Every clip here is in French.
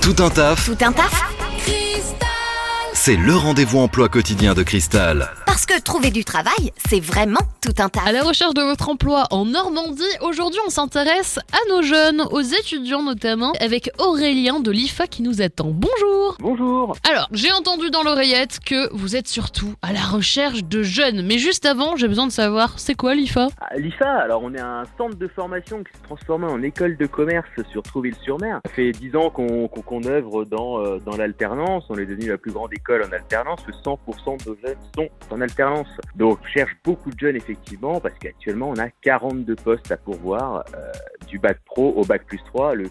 Tout un taf, Tout un taf c'est le rendez-vous emploi quotidien de Cristal. Parce que trouver du travail, c'est vraiment tout un taf. À la recherche de votre emploi en Normandie, aujourd'hui on s'intéresse à nos jeunes, aux étudiants notamment, avec Aurélien de l'IFA qui nous attend. Bonjour Bonjour. Alors, j'ai entendu dans l'oreillette que vous êtes surtout à la recherche de jeunes, mais juste avant, j'ai besoin de savoir, c'est quoi l'IFA? À L'IFA, alors on est un centre de formation qui s'est transformé en école de commerce sur Trouville-sur-Mer. Ça fait 10 ans qu'on œuvre dans, euh, dans l'alternance. On est devenu la plus grande école en alternance. que 100% de jeunes sont en alternance. Donc on cherche beaucoup de jeunes effectivement parce qu'actuellement on a 42 postes à pourvoir euh, du bac pro au bac plus 3, le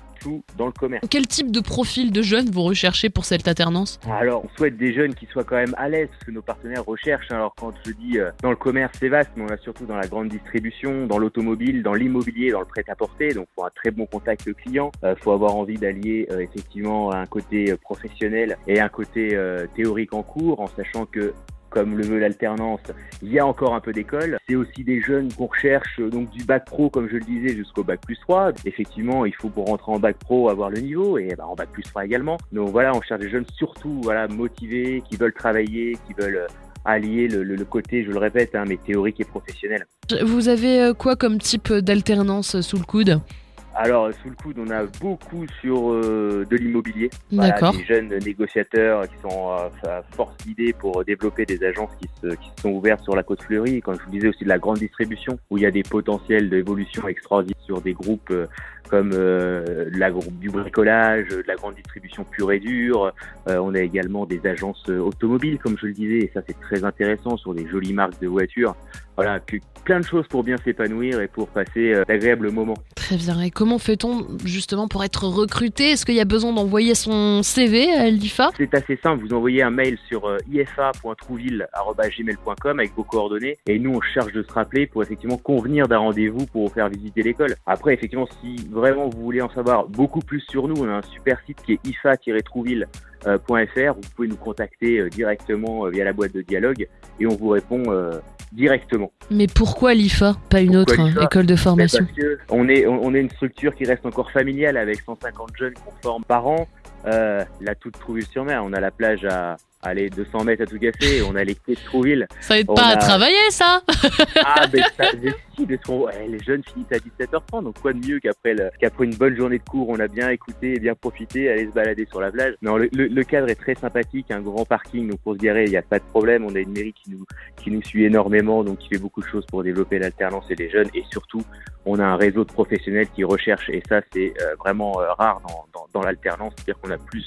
dans le commerce. Quel type de profil de jeunes vous recherchez pour cette alternance? Alors, on souhaite des jeunes qui soient quand même à l'aise, parce que nos partenaires recherchent. Alors, quand je dis euh, dans le commerce, c'est vaste, mais on a surtout dans la grande distribution, dans l'automobile, dans l'immobilier, dans le prêt-à-porter. Donc, faut un très bon contact client. Euh, faut avoir envie d'allier euh, effectivement un côté euh, professionnel et un côté euh, théorique en cours, en sachant que comme le veut l'alternance, il y a encore un peu d'école. C'est aussi des jeunes qu'on recherche, euh, donc du bac pro, comme je le disais, jusqu'au bac plus 3. Effectivement, il faut pour rentrer en bac pro avoir le niveau et bah, en bac plus 3 également. Donc voilà, on cherche des jeunes surtout voilà motivés, qui veulent travailler, qui veulent euh, allier le côté, je le répète, hein, mais théorique et professionnel. Vous avez euh, quoi comme type d'alternance sous le coude? Alors, sous le coude, on a beaucoup sur euh, de l'immobilier. Voilà, des jeunes négociateurs qui sont euh, à force d'idées pour développer des agences qui se, qui se sont ouvertes sur la côte fleurie. Comme je vous disais aussi de la grande distribution, où il y a des potentiels d'évolution extraordinaires sur des groupes euh, comme euh, la, groupe du bricolage, de la grande distribution pure et dure. Euh, on a également des agences euh, automobiles, comme je le disais, et ça c'est très intéressant sur des jolies marques de voitures. Voilà, que, plein de choses pour bien s'épanouir et pour passer euh, d'agréables moments. Très bien. Et comment fait-on justement pour être recruté? Est-ce qu'il y a besoin d'envoyer son CV à l'IFA C'est assez simple, vous envoyez un mail sur euh, ifa.trouville.gmail.com avec vos coordonnées et nous on cherche de se rappeler pour effectivement convenir d'un rendez-vous pour vous faire visiter l'école. Après effectivement si vraiment vous voulez en savoir beaucoup plus sur nous, on a un super site qui est ifa-trouville.fr, vous pouvez nous contacter euh, directement euh, via la boîte de dialogue et on vous répond euh, directement. Mais pourquoi l'IFA Pas une Pourquoi autre euh, école de formation Parce que on est, on est une structure qui reste encore familiale avec 150 jeunes qu'on forme par an. Euh, la toute Trouville-sur-Mer, on a la plage à aller 200 mètres à tout casser, on a les quais de Trouville. Ça aide on pas à travailler ça Ah, ben ça, ouais, les jeunes finissent à 17h30, donc quoi de mieux qu'après le- qu'après une bonne journée de cours, on a bien écouté et bien profité, aller se balader sur la plage. Non, le, le- le cadre est très sympathique, un grand parking, donc pour se garer, il n'y a pas de problème. On a une mairie qui nous, qui nous suit énormément, donc qui fait beaucoup de choses pour développer l'alternance et les jeunes, et surtout, on a un réseau de professionnels qui recherchent, et ça, c'est euh, vraiment euh, rare dans, dans, dans l'alternance, c'est-à-dire qu'on a plus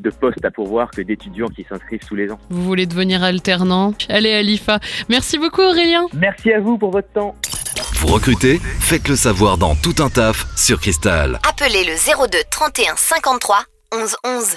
de postes à pourvoir que d'étudiants qui s'inscrivent tous les ans. Vous voulez devenir alternant? Allez à l'IFA. Merci beaucoup Aurélien Merci à vous pour votre temps. Vous recrutez? Faites le savoir dans Tout un taf sur Cristal. Appelez le 02 31 53 11 11.